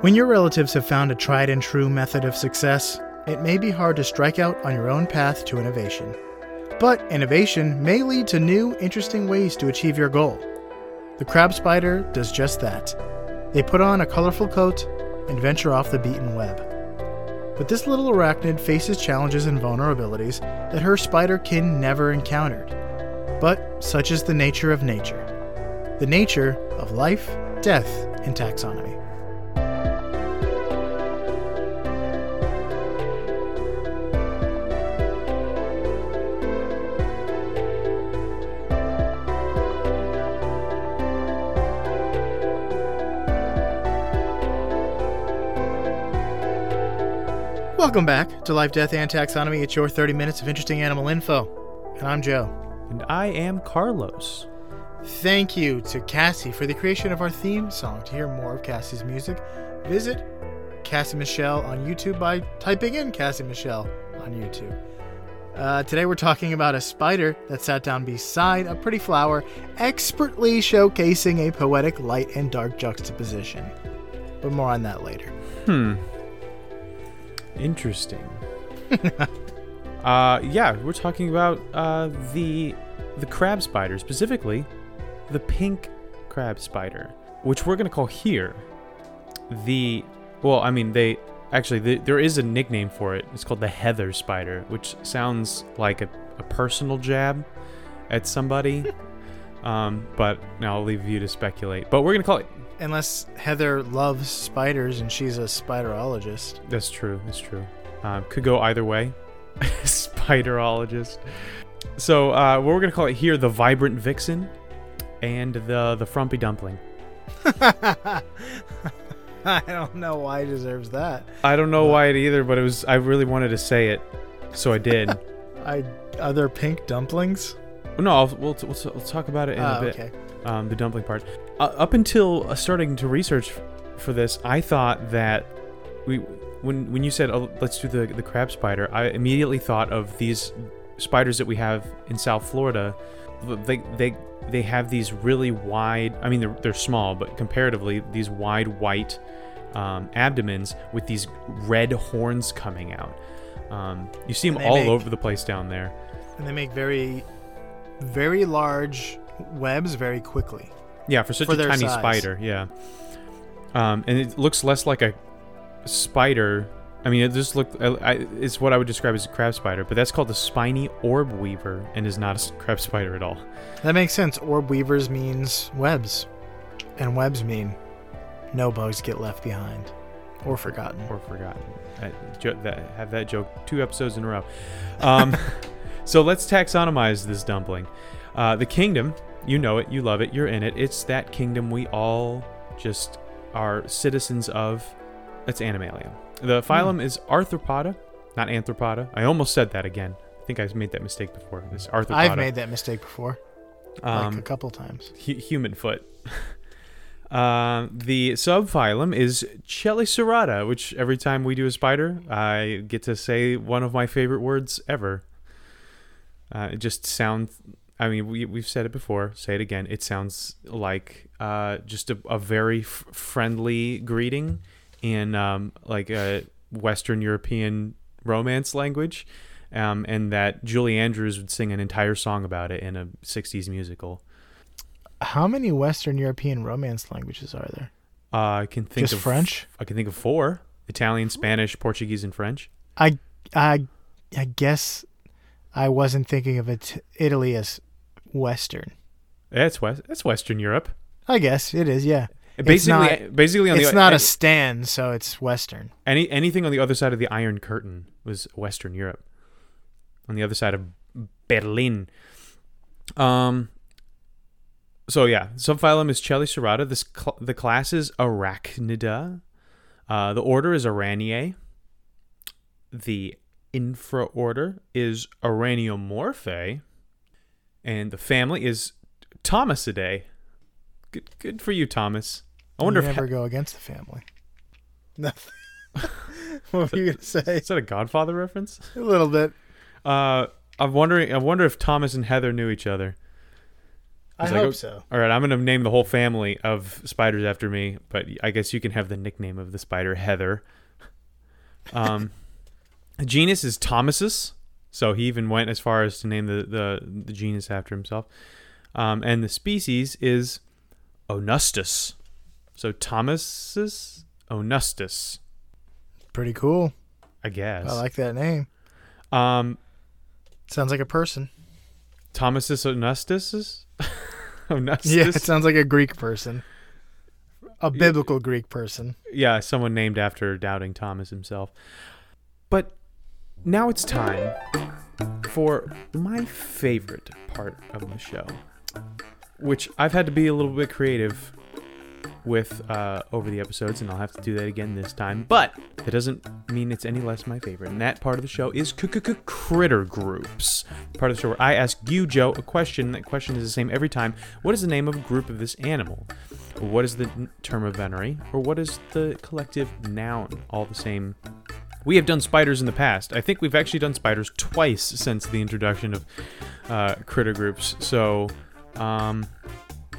When your relatives have found a tried and true method of success, it may be hard to strike out on your own path to innovation. But innovation may lead to new, interesting ways to achieve your goal. The crab spider does just that. They put on a colorful coat and venture off the beaten web. But this little arachnid faces challenges and vulnerabilities that her spider kin never encountered. But such is the nature of nature the nature of life, death, and taxonomy. Welcome back to Life, Death, and Taxonomy. It's your 30 minutes of interesting animal info. And I'm Joe. And I am Carlos. Thank you to Cassie for the creation of our theme song. To hear more of Cassie's music, visit Cassie Michelle on YouTube by typing in Cassie Michelle on YouTube. Uh, today we're talking about a spider that sat down beside a pretty flower, expertly showcasing a poetic light and dark juxtaposition. But more on that later. Hmm. Interesting. uh, yeah, we're talking about uh, the the crab spider, specifically the pink crab spider, which we're gonna call here the. Well, I mean, they actually the, there is a nickname for it. It's called the heather spider, which sounds like a, a personal jab at somebody. um, but now I'll leave you to speculate. But we're gonna call it Unless Heather loves spiders and she's a spiderologist. That's true. That's true. Um, could go either way. Spiderologist. So uh, what we're gonna call it here: the vibrant vixen, and the the frumpy dumpling. I don't know why it deserves that. I don't know why it either, but it was. I really wanted to say it, so I did. I other pink dumplings. No, I'll, we'll, we'll we'll talk about it in Ah, a bit. okay. um, the dumpling part. Uh, up until uh, starting to research f- for this, I thought that we, when when you said oh, let's do the the crab spider, I immediately thought of these spiders that we have in South Florida. They they they have these really wide. I mean, they're they're small, but comparatively, these wide white um, abdomens with these red horns coming out. Um, you see them all make- over the place down there. And they make very, very large webs very quickly. Yeah, for such For a tiny size. spider, yeah. Um, and it looks less like a spider. I mean, it just looked. I, I, it's what I would describe as a crab spider, but that's called the spiny orb weaver, and is not a crab spider at all. That makes sense. Orb weavers means webs, and webs mean no bugs get left behind or forgotten. or forgotten. I that, have that joke two episodes in a row. Um, so let's taxonomize this dumpling. Uh, the kingdom, you know it, you love it, you're in it. It's that kingdom we all just are citizens of. It's Animalia. The phylum is Arthropoda, not Anthropoda. I almost said that again. I think I've made that mistake before. It's Arthropoda. I've made that mistake before, like a um, couple times. hu- human foot. Um, the subphylum is Chelicerata, which every time we do a spider, I get to say one of my favorite words ever. Uh, it just sounds. I mean, we we've said it before. Say it again. It sounds like uh, just a, a very f- friendly greeting in um, like a Western European romance language, um, and that Julie Andrews would sing an entire song about it in a '60s musical. How many Western European romance languages are there? Uh, I can think Just of French? I can think of four: Italian, Spanish, Portuguese, and French. I, I, I guess I wasn't thinking of it, Italy as Western. That's West. That's Western Europe. I guess it is. Yeah, Basically, not- basically on it's the not a stand, so it's Western. any anything on the other side of the Iron Curtain was Western Europe. On the other side of Berlin. Um. So yeah, subphylum is Chelicerata. This cl- the class is Arachnida. Uh, the order is Araneae. The infraorder is Araneomorphae, and the family is Thomisidae. Good, good for you, Thomas. I wonder you if never go against the family. Nothing. what were you gonna say? is that a Godfather reference? A little bit. Uh, I'm wondering. I wonder if Thomas and Heather knew each other. I He's hope like, "Oh, so. All right, I'm going to name the whole family of spiders after me, but I guess you can have the nickname of the spider, Heather. Um, genus is Thomisus, so he even went as far as to name the, the, the genus after himself. Um, and the species is Onustus. So Thomisus Onustus, Pretty cool. I guess. I like that name. um, Sounds like a person. Thomisus Onustus? Onustus? Yeah, it sounds like a Greek person. A biblical Greek person. yeah, someone named after doubting Thomas himself. But now it's time for my favorite part of the show, which I've had to be a little bit creative with uh, over the episodes, and I'll have to do that again this time. But that doesn't mean it's any less my favorite. And that part of the show is critter groups. Part of the show where I ask you, Joe, a question. That question is the same every time. What is the name of a group of this animal? What is the term of venery? Or what is the collective noun? All the same. We have done spiders in the past. I think we've actually done spiders twice since the introduction of uh, critter groups. So, um,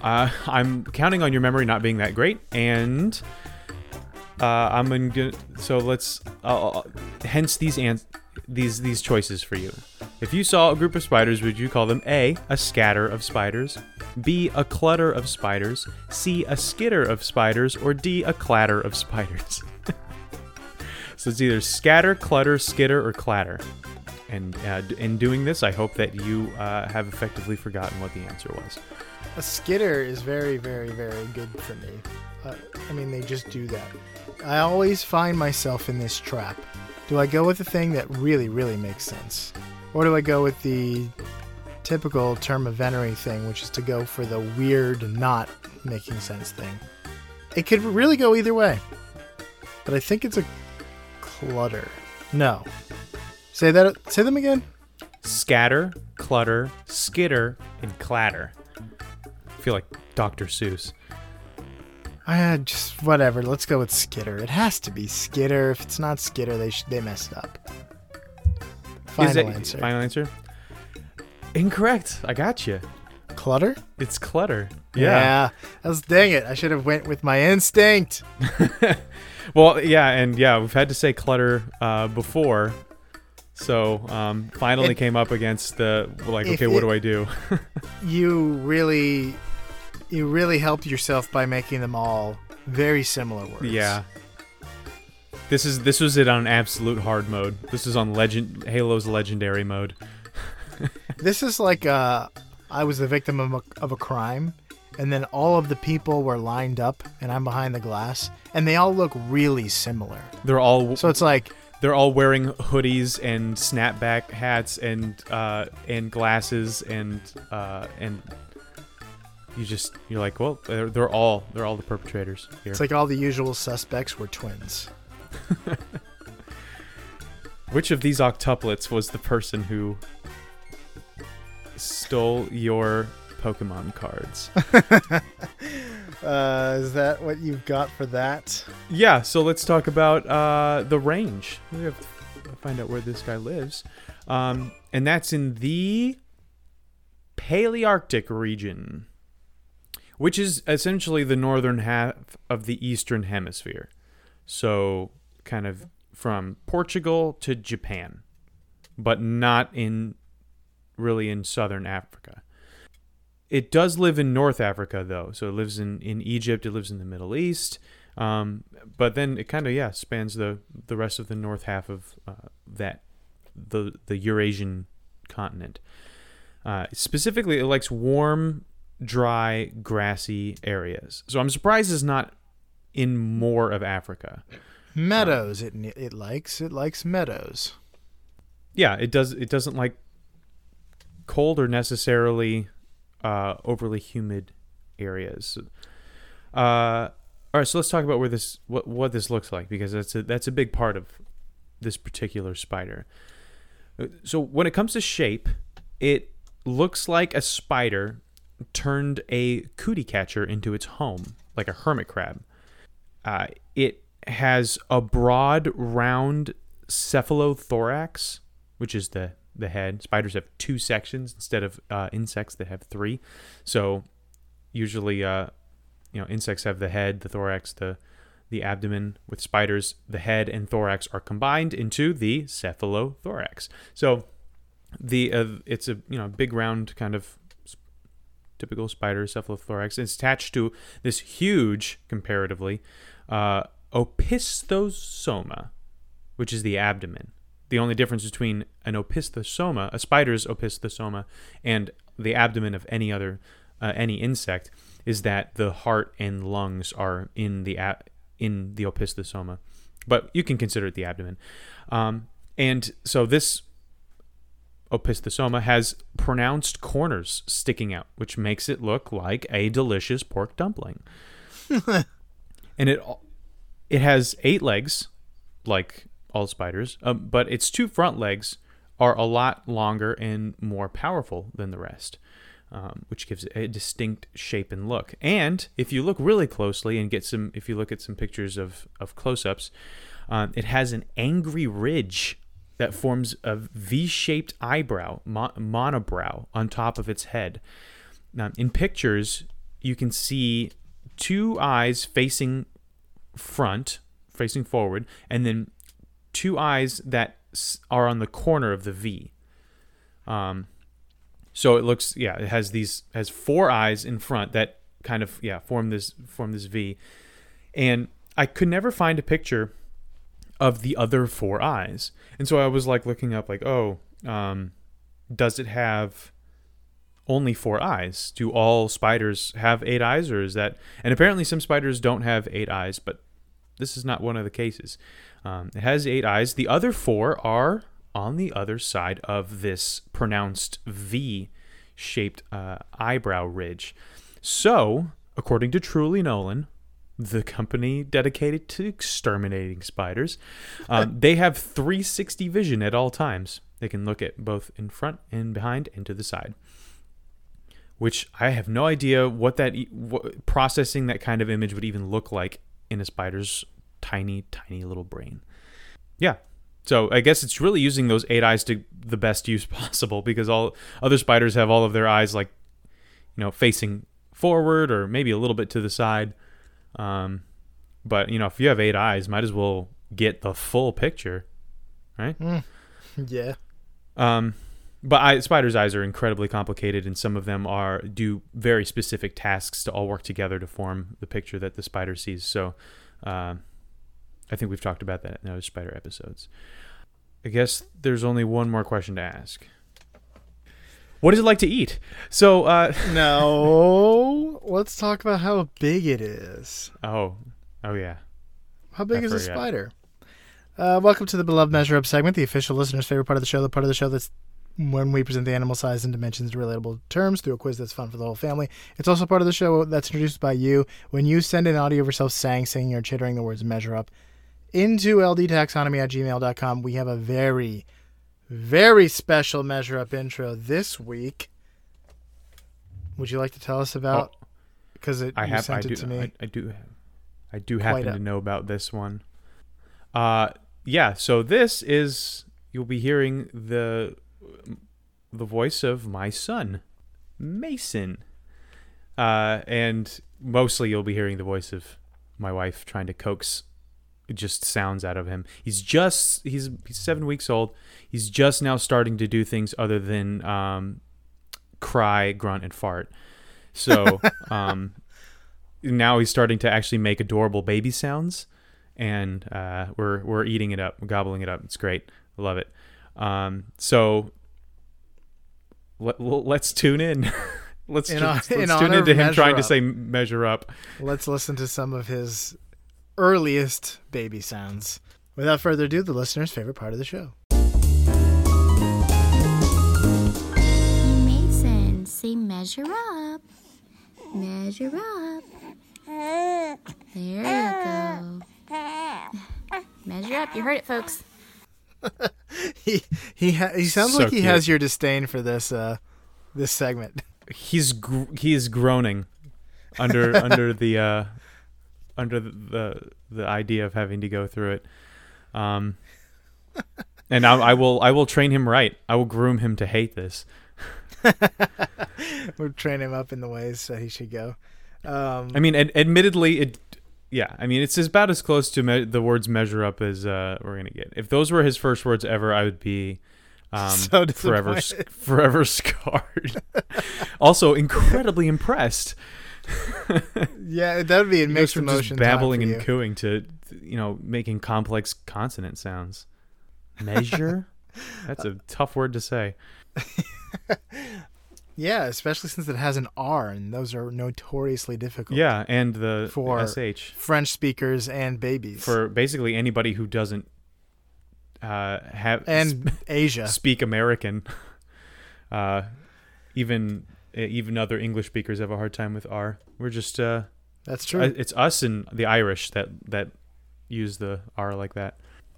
uh, I'm counting on your memory not being that great, and uh, I'm gonna. So let's. Uh, hence these ans- these these choices for you. If you saw a group of spiders, would you call them A, a scatter of spiders, B, a clutter of spiders, C, a skitter of spiders, or D, a clatter of spiders? so it's either scatter, clutter, skitter, or clatter. And uh, in doing this, I hope that you uh, have effectively forgotten what the answer was. A skitter is very, very, very good for me. Uh, I mean, they just do that. I always find myself in this trap. Do I go with the thing that really, really makes sense? Or do I go with the typical term of venery thing, which is to go for the weird, not making sense thing? It could really go either way. But I think it's a clutter. No. Say that. Say them again. Scatter, clutter, skitter, and clatter. I feel like Dr. Seuss. I had just whatever. Let's go with Skitter. It has to be Skitter. If it's not Skitter, they sh- they messed up. Final that- answer. Final answer? Incorrect. I got you. Clutter. It's clutter. Yeah. That was dang it. I should have went with my instinct. Well, yeah, and yeah, we've had to say clutter uh, before. So um, finally It- came up against the like, okay, what it- do I do? You really, you really helped yourself by making them all very similar words. yeah. This is this was it on absolute hard mode. This is on legend Halo's legendary mode. This is like uh, I was the victim of a, of a crime, and then all of the people were lined up, and I'm behind the glass, and they all look really similar. They're all So it's like they're all wearing hoodies and snapback hats and uh, and glasses and uh, and you just you're like well they're, they're all they're all the perpetrators here. it's like all the usual suspects were twins. Which of these octuplets was the person who stole your Pokemon cards? Uh, is that what you've got for that? yeah, so let's talk about uh, the range. We have to find out where this guy lives, um, and that's in the Palearctic region, which is essentially the northern half of the eastern hemisphere. So, kind of from Portugal to Japan, but not in really in southern Africa. It does live in North Africa though, so it lives in, in Egypt. It lives in the Middle East, um, but then it kind of yeah spans the the rest of the north half of uh, that the the Eurasian continent. Uh, specifically, it likes warm, dry, grassy areas. So I'm surprised it's not in more of Africa. Meadows. It it likes it likes meadows. Yeah, it does. It doesn't like cold or necessarily uh, overly humid areas. Uh, all right, so let's talk about where this what what this looks like because that's a that's a big part of this particular spider. So when it comes to shape, it looks like a spider turned a cootie catcher into its home, like a hermit crab. Uh, it has a broad, round cephalothorax, which is the the head. Spiders have two sections instead of uh, insects that have three. So usually, uh, you know, insects have the head, the thorax, the the abdomen. With spiders, the head and thorax are combined into the cephalothorax. So the uh, it's a you know big round kind of typical spider cephalothorax. It's attached to this huge, comparatively, uh, which is the abdomen. The only difference between an opisthosoma, a spider's opisthosoma, and the abdomen of any other uh, any insect is that the heart and lungs are in the ab- in the opisthosoma, but you can consider it the abdomen. Um, and so this opisthosoma has pronounced corners sticking out, which makes it look like a delicious pork dumpling. and it it has eight legs, like all spiders, um, but its two front legs are a lot longer and more powerful than the rest, um, which gives it a distinct shape and look. And if you look really closely and get some, if you look at some pictures of of close-ups, um, it has an angry ridge that forms a V-shaped eyebrow, mo- monobrow, on top of its head. Now, in pictures, you can see two eyes facing front, facing forward, and then two eyes that are on the corner of the V. Um, so it looks, yeah, it has these has four eyes in front that kind of yeah form this form this V, and I could never find a picture of the other four eyes. And so I was like looking up, like, oh, um, does it have only four eyes? Do all spiders have eight eyes, or is that? And apparently, some spiders don't have eight eyes, but this is not one of the cases. Um, it has eight eyes. The other four are on the other side of this pronounced V shaped uh, eyebrow ridge. So, according to Truly Nolan, the company dedicated to exterminating spiders. Um, they have 360 vision at all times. They can look at both in front and behind and to the side. Which I have no idea what that what, processing that kind of image would even look like in a spider's tiny, tiny little brain. Yeah. So I guess it's really using those eight eyes to the best use possible because all other spiders have all of their eyes like, you know, facing forward or maybe a little bit to the side. Um, but you know, if you have eight eyes, might as well get the full picture, right? Mm, yeah. Um, but I, spiders' eyes are incredibly complicated, and some of them are do very specific tasks to all work together to form the picture that the spider sees. So, uh, I think we've talked about that in those spider episodes. I guess there's only one more question to ask. What is it like to eat? So, uh, no, let's talk about how big it is. Oh, oh yeah. How big I is forgot. a spider? Uh, welcome to the beloved measure up segment, the official listener's favorite part of the show, the part of the show that's when we present the animal size and dimensions in relatable terms through a quiz that's fun for the whole family. It's also part of the show that's introduced by you when you send an audio of yourself saying, singing, or chittering the words measure up into ldtaxonomy at gmail.com. We have a very very special measure up intro this week. Would you like to tell us about? Because oh, I have, sent I do, it to me. I, I do, I do happen to know about this one. Uh, yeah. So this is you'll be hearing the the voice of my son, Mason, uh, and mostly you'll be hearing the voice of my wife trying to coax just sounds out of him. He's just he's he's seven weeks old. He's just now starting to do things other than um, cry, grunt, and fart. So um, now he's starting to actually make adorable baby sounds, and uh, we're we're eating it up, we're gobbling it up. It's great. I love it. Um, so let, us tune in. let's, tune in, let's, let's tune into him trying up. to say measure up. Let's listen to some of his earliest baby sounds. Without further ado, the listener's favorite part of the show. Mason, say measure up. Measure up. There you go. Measure up. You heard it, folks. he he ha- he sounds so like he cute. has your disdain for this uh this segment. He's gr- he is groaning under under the uh under the the, the idea of having to go through it. Um, and I, I will I will train him right. I will groom him to hate this. we'll train him up in the ways that he should go. Um, I mean, ad- admittedly, it. Yeah, I mean, it's about as close to me- the words "measure up" as uh, we're gonna get. If those were his first words ever, I would be um, So forever, forever scarred. also, incredibly impressed. yeah, that would be a mixed from just babbling and cooing to, you know, making complex consonant sounds. Measure. That's a tough word to say. Yeah, especially since it has an R, and those are notoriously difficult. Yeah, and the For- sh French speakers and babies. for basically anybody who doesn't uh, have and Asia. speak American. Uh, even even other English speakers have a hard time with R. We're just uh, That's true. it's us and the Irish that that use the R like that.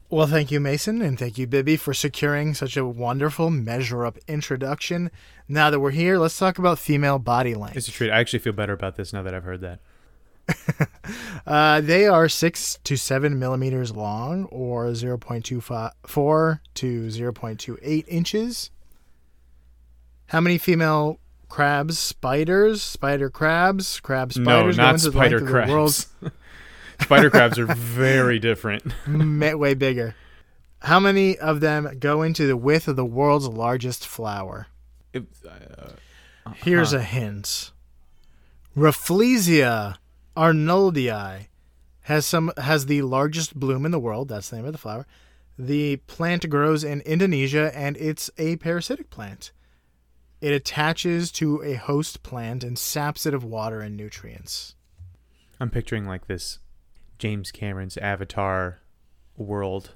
Well, thank you, Mason, and thank you, Bibby, for securing such a wonderful measure up introduction. Now that we're here, let's talk about female body length. It's a treat. I actually feel better about this now that I've heard that. Uh, they are six to seven millimeters long, or 0.24 to 0.28 inches. How many female crabs, spiders, spider crabs, crab spiders no, not into the spider the world's crabs. spider crabs are very different. Way bigger. How many of them go into the width of the world's largest flower? It- uh, Here's huh. a hint. Rafflesia arnoldii has some has the largest bloom in the world. That's the name of the flower. The plant grows in Indonesia and it's a parasitic plant. It attaches to a host plant and saps it of water and nutrients. I'm picturing like this James Cameron's Avatar world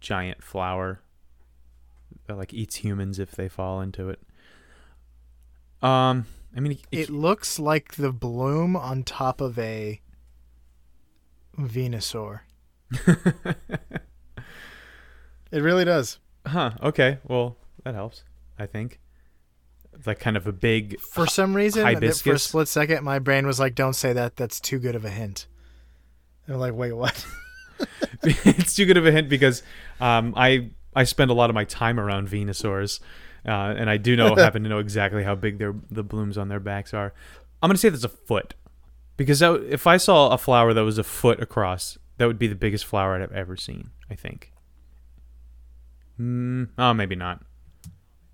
giant flower that like eats humans if they fall into it. Um, I mean, it, It looks like the bloom on top of a Venusaur. It really does. huh? Okay, well that helps. I think like kind of a big. For some reason, th- for a split second, my brain was like, "Don't say that. That's too good of a hint." And I'm like, "Wait, what?" it's too good of a hint because um, I I spend a lot of my time around Venusaurs, uh, and I do know happen to know exactly how big their the blooms on their backs are. I'm gonna say that's a foot because that, if I saw a flower that was a foot across, that would be the biggest flower I've ever seen. I think. Mm, oh, maybe not.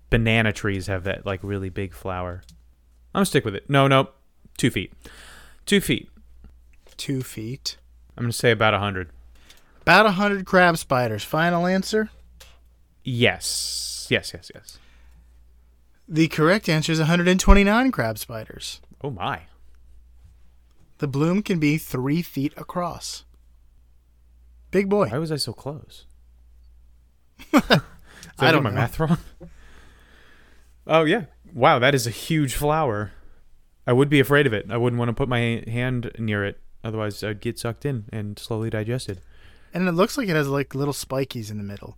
Banana trees have that like really big flower. I'm gonna stick with it. No, no, two feet. Two feet. Two feet. I'm gonna say about a hundred. About a hundred crab spiders. Final answer. Yes. Yes. Yes. Yes. The correct answer is 129 crab spiders. Oh my. The bloom can be three feet across. Big boy. Why was I so close? Did I I don't do my know. math wrong. Oh yeah! Wow, that is a huge flower. I would be afraid of it. I wouldn't want to put my hand near it, otherwise I'd get sucked in and slowly digested. And it looks like it has like little spikies in the middle.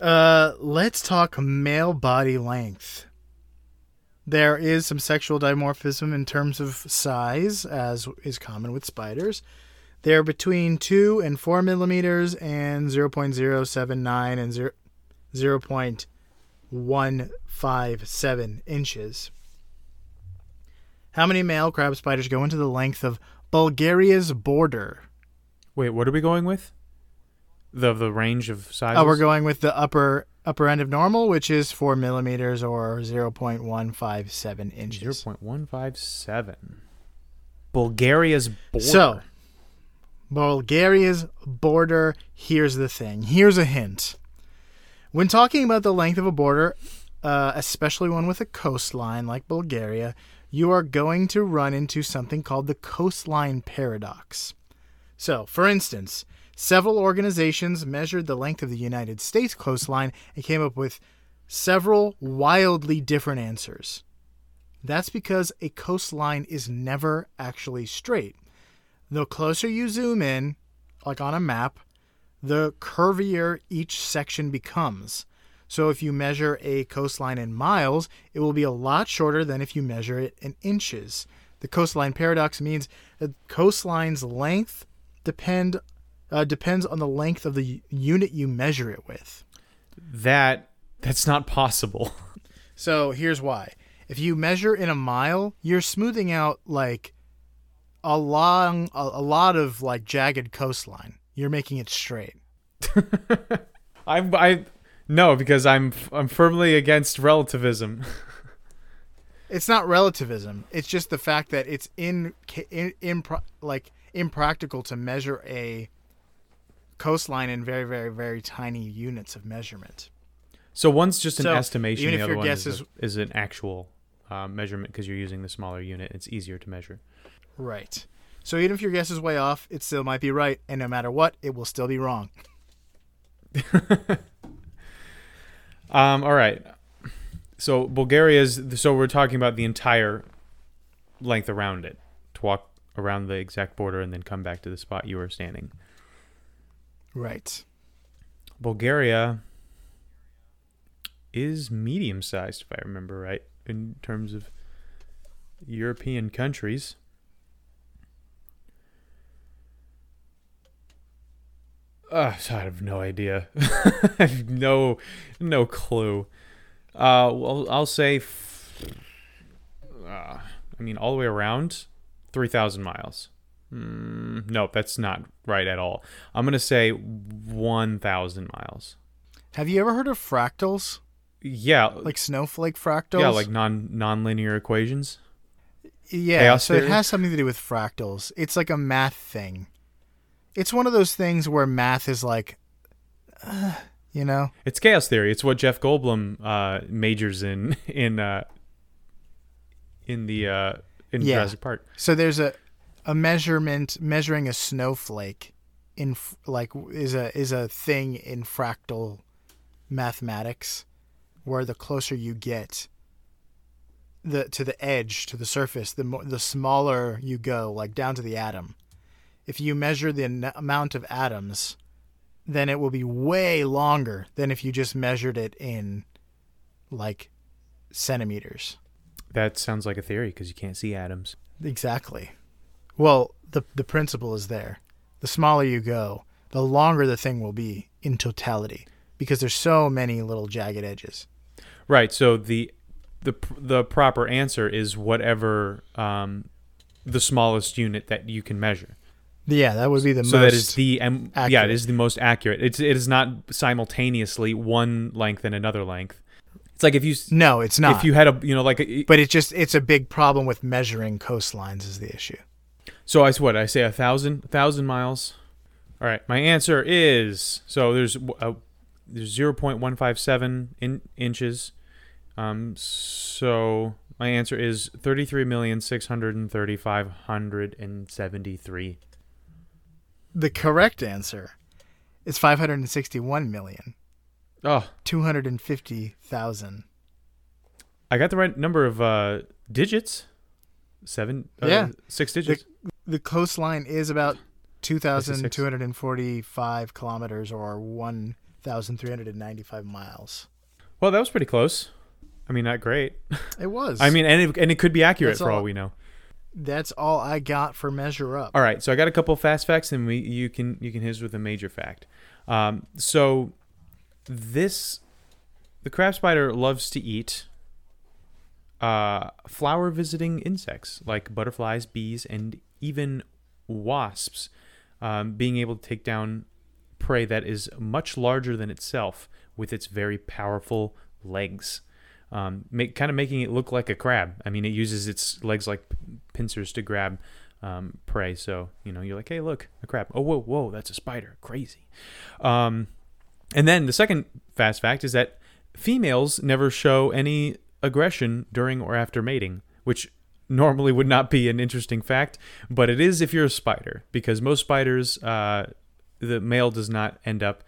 Uh, let's talk male body length. There is some sexual dimorphism in terms of size, as is common with spiders. They're between 2 and 4 millimeters and 0.079 and 0, 0.157 inches. How many male crab spiders go into the length of Bulgaria's border? Wait, what are we going with? The the range of sizes. Oh, we're going with the upper upper end of normal, which is four millimeters or zero point one five seven inches. point one five seven. Bulgaria's border. So, Bulgaria's border. Here's the thing. Here's a hint. When talking about the length of a border, uh, especially one with a coastline like Bulgaria, you are going to run into something called the coastline paradox. So, for instance, several organizations measured the length of the United States coastline and came up with several wildly different answers. That's because a coastline is never actually straight. The closer you zoom in, like on a map, the curvier each section becomes. So if you measure a coastline in miles, it will be a lot shorter than if you measure it in inches. The coastline paradox means that coastline's length depend uh, depends on the length of the unit you measure it with. That that's not possible. So here's why. If you measure in a mile, you're smoothing out like a long a, a lot of like jagged coastline. You're making it straight. I'm I no because I'm I'm firmly against relativism. It's not relativism. It's just the fact that it's in, in, impro, like impractical to measure a coastline in very very very tiny units of measurement. So one's just an So, estimation. even The if other your one guess is, is- a- is an actual uh, measurement because you're using the smaller unit. It's easier to measure. Right. So even if your guess is way off, it still might be right, and no matter what, it will still be wrong. Um, all right. So Bulgaria's. So we're talking about the entire length around it to walk around the exact border and then come back to the spot you were standing. Right. Bulgaria is medium sized, if I remember right, in terms of European countries. Uh, I have no idea. I have no, no clue. Uh, well, I'll say, f- uh, I mean, all the way around, 3,000 miles. Mm, nope, that's not right at all. I'm going to say 1,000 miles. Have you ever heard of fractals? Yeah, Like snowflake fractals? yeah, like non nonlinear equations. Yeah, chaos so it has something to do with fractals. It's like a math thing. It's one of those things where math is like, uh, you know, It's chaos theory. It's what Jeff Goldblum uh, majors in in uh, in the uh, in Yeah. Jurassic Park. so there's a a measurement measuring a snowflake in like is a is a thing in fractal mathematics where the closer you get the to the edge to the surface the more the smaller you go like down to the atom if you measure the n- amount of atoms then it will be way longer than if you just measured it in like centimeters That sounds like a theory because you can't see atoms. Exactly. Well, the the principle is there. The smaller you go, the longer the thing will be in totality because there's so many little jagged edges. Right. So the the the proper answer is whatever um, the smallest unit that you can measure. Yeah, that would be the so most that is the um, yeah, it is the most accurate. It's it is not simultaneously one length and another length. It's like if you No, it's not. if you had a you know like a, but it's just it's a big problem with measuring coastlines is the issue. So I what I say a thousand a thousand miles. All right, my answer is so there's uh there's zero point one five seven in inches. Um, so my answer is thirty three million six hundred and thirty five hundred and seventy three. The correct answer is 561 million Oh, 250,000. I got the right number of uh digits. Seven. Uh, Yeah. Six digits. The coastline is about 2,245 kilometers or 1,395 miles. well, that was pretty close. I mean, not great. It was. I mean, and it, and it could be accurate That's for all all- we know. That's all I got for measure up. All right, so I got a couple fast facts, and we you can you can hit us with a major fact. Um, so this the crab spider loves to eat uh, flower visiting insects like butterflies, bees, and even wasps. Um, being able to take down prey that is much larger than itself with its very powerful legs. Um, make, kind of making it look like a crab. I mean, it uses its legs like pincers to grab um, prey. So you know, you're like, hey, look, a crab. Oh, whoa, whoa, that's a spider. Crazy. Um, and then the second fast fact is that females never show any aggression during or after mating, which normally would not be an interesting fact, but it is if you're a spider, because most spiders, uh, the male does not end up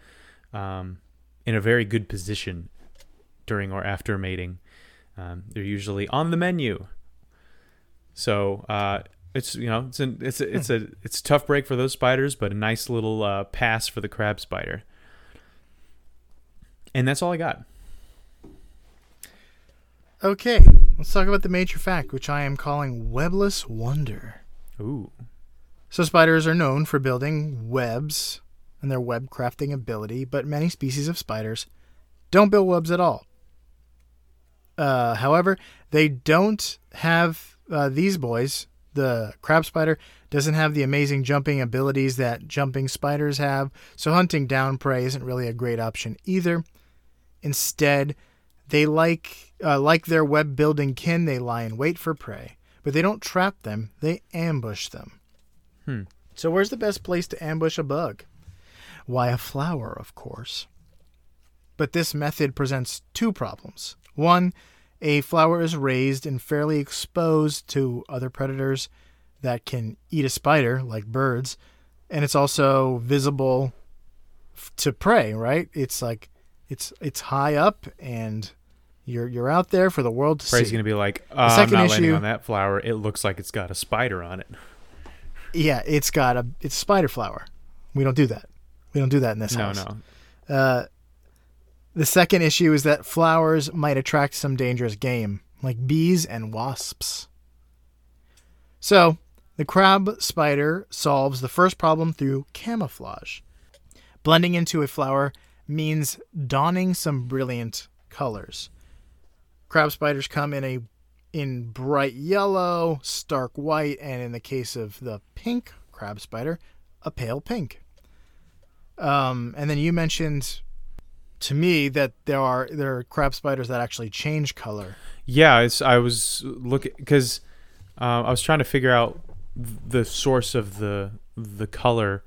um, in a very good position during or after mating. Um, they're usually on the menu. So uh, it's you know it's an, it's a, it's a it's a tough break for those spiders, but a nice little uh, pass for the crab spider. And that's all I got. Okay, let's talk about the major fact, which I am calling webless wonder. Ooh. So spiders are known for building webs and their web crafting ability, but many species of spiders don't build webs at all. Uh, however, they don't have uh, these boys. The crab spider doesn't have the amazing jumping abilities that jumping spiders have, so hunting down prey isn't really a great option either. Instead, they like uh, like their web building kin, they lie in wait for prey, but they don't trap them; they ambush them. Hmm. So, where's the best place to ambush a bug? Why, a flower, of course. But this method presents two problems. One, a flower is raised and fairly exposed to other predators that can eat a spider, like birds, and it's also visible f- to prey. Right? It's like it's it's high up, and you're you're out there for the world to Prey's see. gonna be like, uh, I'm second not landing issue- on that flower. It looks like it's got a spider on it. yeah, it's got a it's spider flower. We don't do that. We don't do that in this No, house. no. Uh, the second issue is that flowers might attract some dangerous game, like bees and wasps. So, the crab spider solves the first problem through camouflage. Blending into a flower means donning some brilliant colors. Crab spiders come in a in bright yellow, stark white, and in the case of the pink crab spider, a pale pink. Um, and then you mentioned to me that there are there are crab spiders that actually change color. Yeah, it's, I was looking because uh, I was trying to figure out the source of the the color,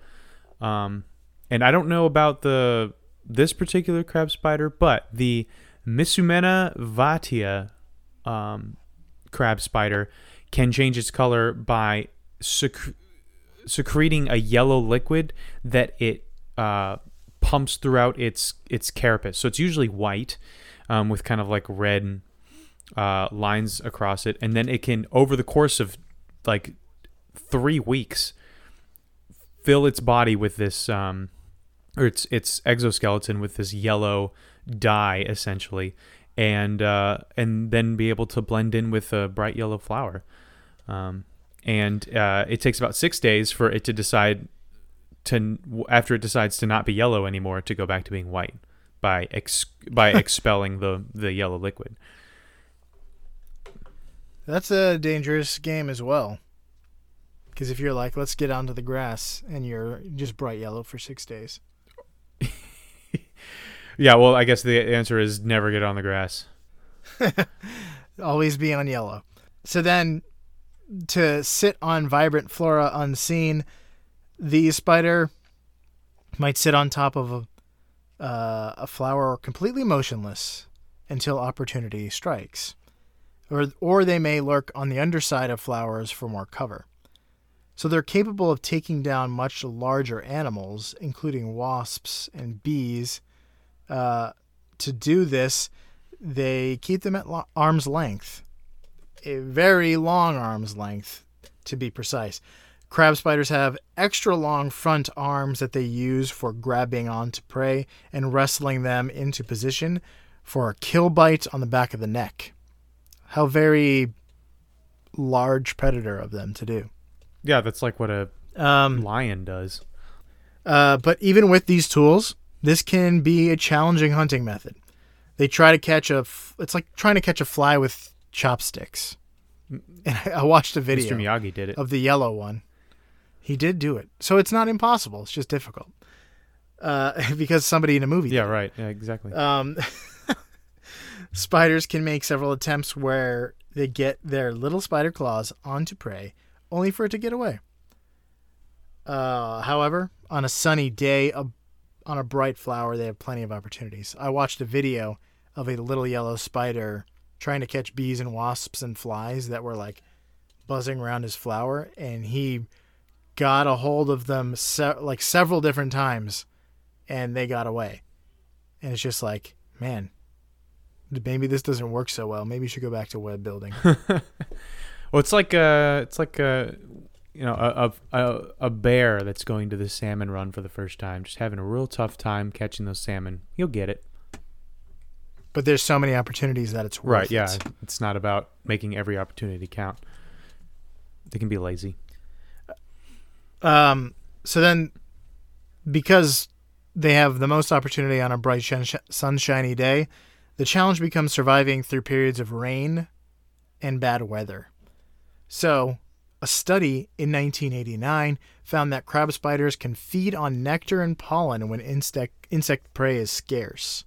um, and I don't know about the this particular crab spider, but the Misumena vatia um, crab spider can change its color by sec- secreting a yellow liquid that it uh, pumps throughout its its carapace. So it's usually white um, with kind of like red uh, lines across it, and then it can over the course of like three weeks fill its body with this um, or its its exoskeleton with this yellow dye essentially, and uh, and then be able to blend in with a bright yellow flower. Um, and uh, it takes about six days for it to decide to after it decides to not be yellow anymore to go back to being white by ex- by expelling the the yellow liquid. That's a dangerous game as well. Because if you're like, let's get onto the grass, and you're just bright yellow for six days. Yeah, well, I guess the answer is never get on the grass. always be on yellow. So then, to sit on vibrant flora unseen, the spider might sit on top of a, uh, a flower completely motionless until opportunity strikes, or or they may lurk on the underside of flowers for more cover. So they're capable of taking down much larger animals, including wasps and bees. Uh, to do this, they keep them at lo- arm's length, a very long arm's length, to be precise. Crab spiders have extra long front arms that they use for grabbing onto prey and wrestling them into position for a kill bite on the back of the neck. How very large predator of them to do. Yeah, that's like what a Um, lion does. Uh, but even with these tools, this can be a challenging hunting method. They try to catch a. F- it's like trying to catch a fly with chopsticks. And I, I watched a video Mr. Miyagi did it. of the yellow one. He did do it, so it's not impossible. It's just difficult. Uh, because somebody in a movie. Yeah, right. Yeah, exactly. Um, spiders can make several attempts where they get their little spider claws onto prey, only for it to get away. Uh, however, on a sunny day, a, on a bright flower, they have plenty of opportunities. I watched a video of a little yellow spider trying to catch bees and wasps and flies that were like buzzing around his flower, and he got a hold of them se- like several different times, and they got away. And it's just like, man, maybe this doesn't work so well. Maybe you should go back to web building. Well, it's like uh it's like a, you know, a, a a a bear that's going to the salmon run for the first time, just having a real tough time catching those salmon. You'll get it. but there's so many opportunities that it's worth Right, yeah. it. It's not about making every opportunity count. They can be lazy. Um, so then because they have the most opportunity on a bright shun- sunshiny day, the challenge becomes surviving through periods of rain and bad weather. So, a study in 1989 found that crab spiders can feed on nectar and pollen when insect, insect prey is scarce.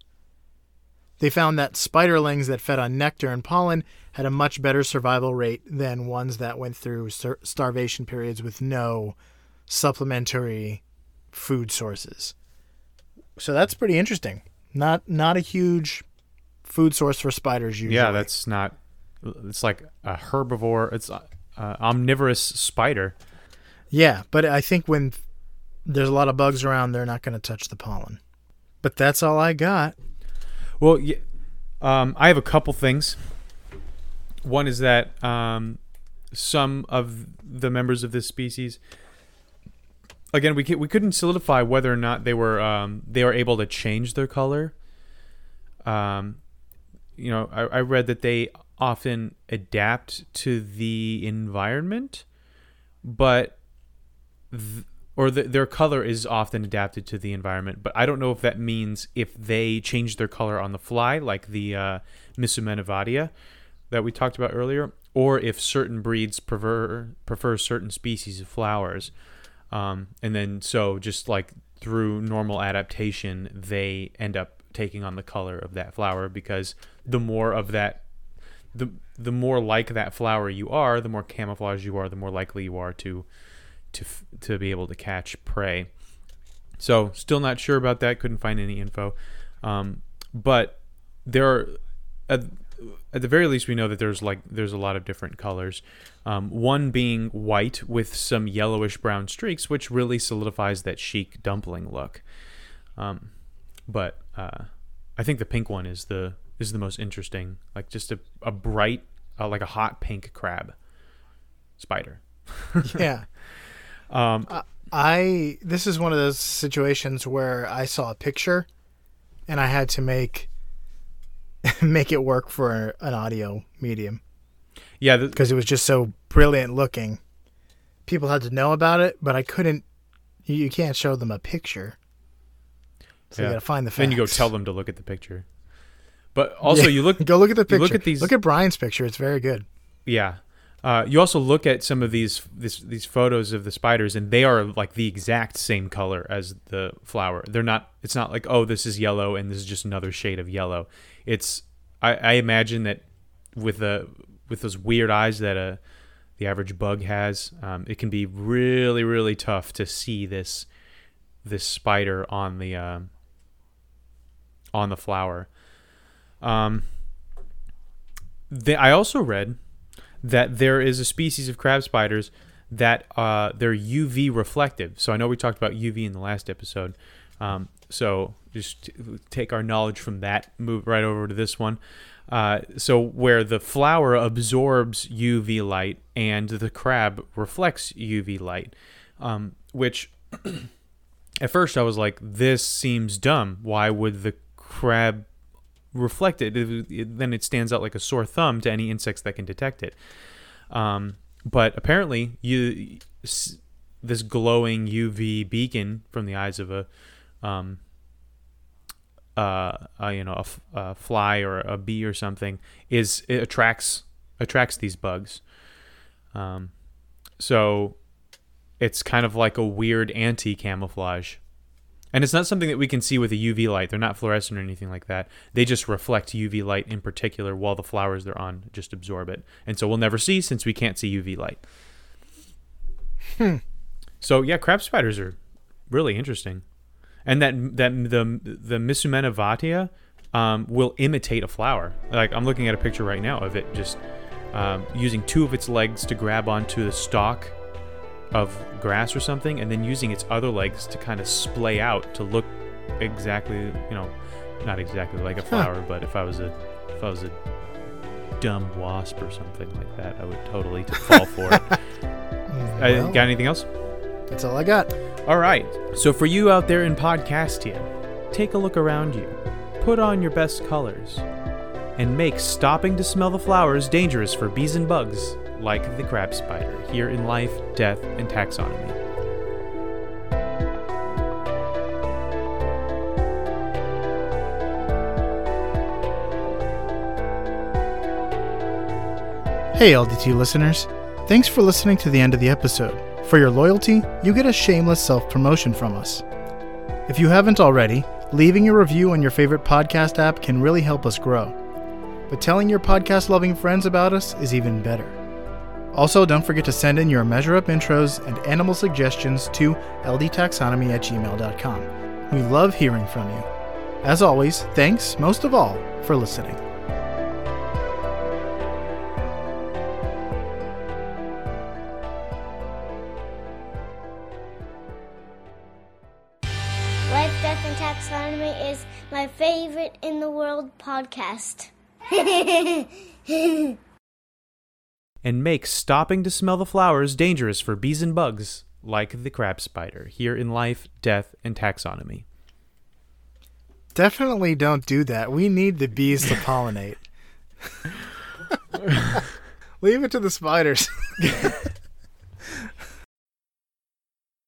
They found that spiderlings that fed on nectar and pollen had a much better survival rate than ones that went through star- starvation periods with no supplementary food sources. So that's pretty interesting. Not not a huge food source for spiders usually. Yeah, that's not. It's like a herbivore. It's uh, omnivorous spider. Yeah, but I think when there's a lot of bugs around, they're not going to touch the pollen. But that's all I got. Well, yeah, um, I have a couple things. One is that um, some of the members of this species, again, we we couldn't solidify whether or not they were um, they were able to change their color. Um, you know, I, I read that they often adapt to the environment, but th- or the, their color is often adapted to the environment. But I don't know if that means if they change their color on the fly, like the uh, Misumena that we talked about earlier, or if certain breeds prefer prefer certain species of flowers, um, and then so just like through normal adaptation, they end up taking on the color of that flower because the more of that the the more like that flower you are, the more camouflage you are, the more likely you are to to to be able to catch prey. So still not sure about that. Couldn't find any info, um, but there are at, at, the very least we know that there's like there's a lot of different colors. Um, one being white with some yellowish brown streaks, which really solidifies that chic dumpling look. Um, but uh, I think the pink one is the is the most interesting. Like just a, a bright, uh, like a hot pink crab spider. yeah. Um, I this is one of those situations where I saw a picture, and I had to make make it work for an audio medium. Yeah, because it was just so brilliant looking. People had to know about it, but I couldn't. You, you can't show them a picture. So yeah. you got to find the facts. Then you go tell them to look at the picture. But also, yeah. you look. go look at the picture. Look at these. Look at Brian's picture. It's very good. Yeah. Uh, you also look at some of these this, these photos of the spiders, and they are like the exact same color as the flower. They're not. It's not like oh, this is yellow and this is just another shade of yellow. It's. I, I imagine that with the with those weird eyes that a the average bug has, um, it can be really really tough to see this this spider on the uh, on the flower. Um, they, I also read that there is a species of crab spiders that uh, they're UV reflective. So I know we talked about UV in the last episode. Um, so just take our knowledge from that, move right over to this one. Uh, so where the flower absorbs UV light and the crab reflects UV light, um, which at first I was like, this seems dumb. Why would the crab reflect it, it, it, then it stands out like a sore thumb to any insects that can detect it. Um, but apparently, you this glowing UV beacon from the eyes of a, um, uh, uh you know, a, a, fly or a bee or something is it attracts attracts these bugs. Um, so it's kind of like a weird anti camouflage and it's not something that we can see with a UV light. They're not fluorescent or anything like that. They just reflect UV light in particular while the flowers they're on just absorb it. And so we'll never see since we can't see UV light. Hmm. So yeah, crab spiders are really interesting. And that that the the Misumena vatia um, will imitate a flower. Like I'm looking at a picture right now of it just um, using two of its legs to grab onto the stalk of grass or something, and then using its other legs to kind of splay out to look exactly, you know, not exactly like a flower, but if I was a if I was a dumb wasp or something like that, I would totally fall for it. well, got anything else? That's all I got. All right. So, for you out there in podcastia, take a look around you, put on your best colors, and make stopping to smell the flowers dangerous for bees and bugs like the crab spider here in life, death, and taxonomy. Hey, LDT listeners. Thanks for listening to the end of the episode. For your loyalty, you get a shameless self promotion from us. If you haven't already, leaving a review on your favorite podcast app can really help us grow. But telling your podcast loving friends about us is even better. Also, don't forget to send in your Measure Up intros and animal suggestions to ldtaxonomy at gmail.com. We love hearing from you. As always, thanks, most of all, for listening. Podcast. and make stopping to smell the flowers dangerous for bees and bugs, like the crab spider, here in Life, Death, and Taxonomy. Definitely don't do that. We need the bees to pollinate. Leave it to the spiders.